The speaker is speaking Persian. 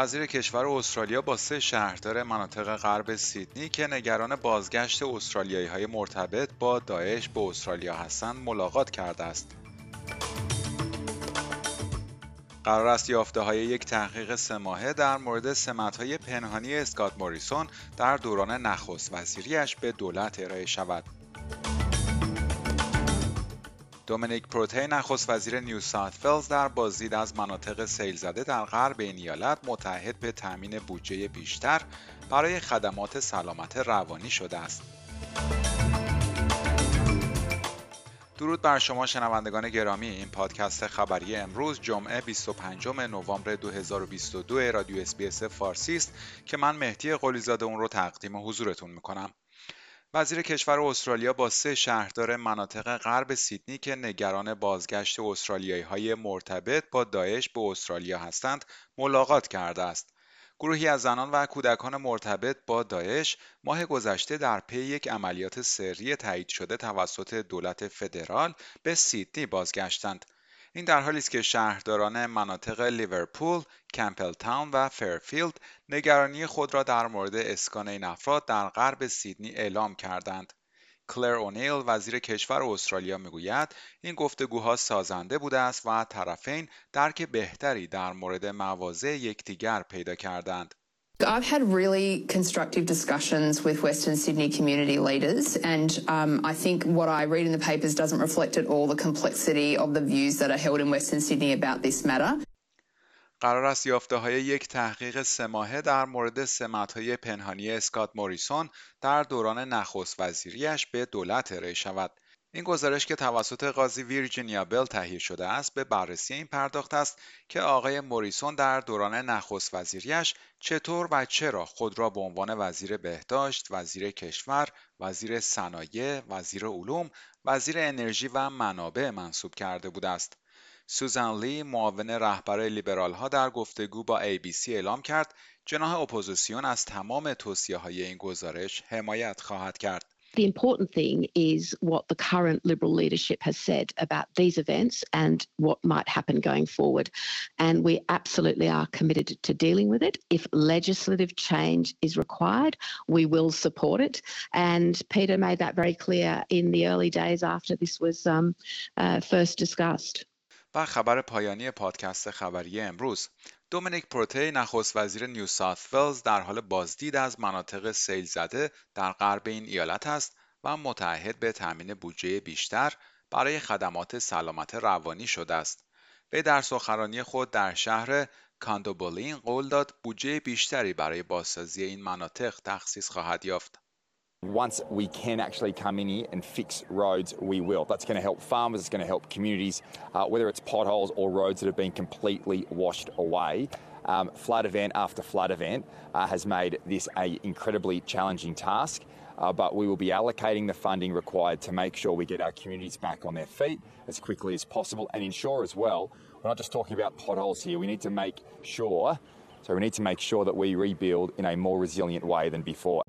وزیر کشور استرالیا با سه شهردار مناطق غرب سیدنی که نگران بازگشت استرالیایی های مرتبط با داعش به استرالیا هستند ملاقات کرده است. قرار است یافته های یک تحقیق سه ماهه در مورد سمت های پنهانی اسکات موریسون در دوران نخست وزیریش به دولت ارائه شود. دومینیک پروتی نخست وزیر نیو ساوت ولز در بازدید از مناطق سیل زده در غرب این ایالت متحد به تامین بودجه بیشتر برای خدمات سلامت روانی شده است. درود بر شما شنوندگان گرامی این پادکست خبری امروز جمعه 25 نوامبر 2022 رادیو اسپیس فارسی است که من مهدی قلیزاده اون رو تقدیم حضورتون می‌کنم. وزیر کشور استرالیا با سه شهردار مناطق غرب سیدنی که نگران بازگشت استرالیایی های مرتبط با داعش به استرالیا هستند ملاقات کرده است. گروهی از زنان و کودکان مرتبط با داعش ماه گذشته در پی یک عملیات سری تایید شده توسط دولت فدرال به سیدنی بازگشتند. این در حالی است که شهرداران مناطق لیورپول، کمپل تاون و فرفیلد نگرانی خود را در مورد اسکان این افراد در غرب سیدنی اعلام کردند. کلر اونیل وزیر کشور استرالیا می‌گوید این گفتگوها سازنده بوده است و طرفین درک بهتری در مورد مواضع یکدیگر پیدا کردند. I've had really constructive discussions with Western Sydney community leaders, and um, I think what I read in the papers doesn't reflect at all the complexity of the views that are held in Western Sydney about this matter. قرار است یافته های یک تحقیق سه ماهه در مورد سمت های پنهانی اسکات موریسون در دوران نخست وزیریش به دولت ارائه شود. این گزارش که توسط قاضی ویرجینیا بل تهیه شده است به بررسی این پرداخته است که آقای موریسون در دوران نخست وزیریش چطور و چرا خود را به عنوان وزیر بهداشت، وزیر کشور، وزیر صنایع، وزیر علوم، وزیر انرژی و منابع منصوب کرده بوده است. سوزان لی معاون رهبر لیبرال ها در گفتگو با ABC اعلام کرد جناح اپوزیسیون از تمام توصیه های این گزارش حمایت خواهد کرد. The important thing is what the current Liberal leadership has said about these events and what might happen going forward. And we absolutely are committed to dealing with it. If legislative change is required, we will support it. And Peter made that very clear in the early days after this was um, uh, first discussed. و خبر پایانی پادکست خبری امروز دومینیک پروتی نخست وزیر نیو ساوت ولز در حال بازدید از مناطق سیل زده در غرب این ایالت است و متعهد به تامین بودجه بیشتر برای خدمات سلامت روانی شده است. وی در سخنرانی خود در شهر کاندوبولین قول داد بودجه بیشتری برای بازسازی این مناطق تخصیص خواهد یافت. Once we can actually come in here and fix roads, we will. That's going to help farmers, it's going to help communities, uh, whether it's potholes or roads that have been completely washed away. Um, flood event after flood event uh, has made this an incredibly challenging task. Uh, but we will be allocating the funding required to make sure we get our communities back on their feet as quickly as possible and ensure as well, we're not just talking about potholes here, we need to make sure, so we need to make sure that we rebuild in a more resilient way than before.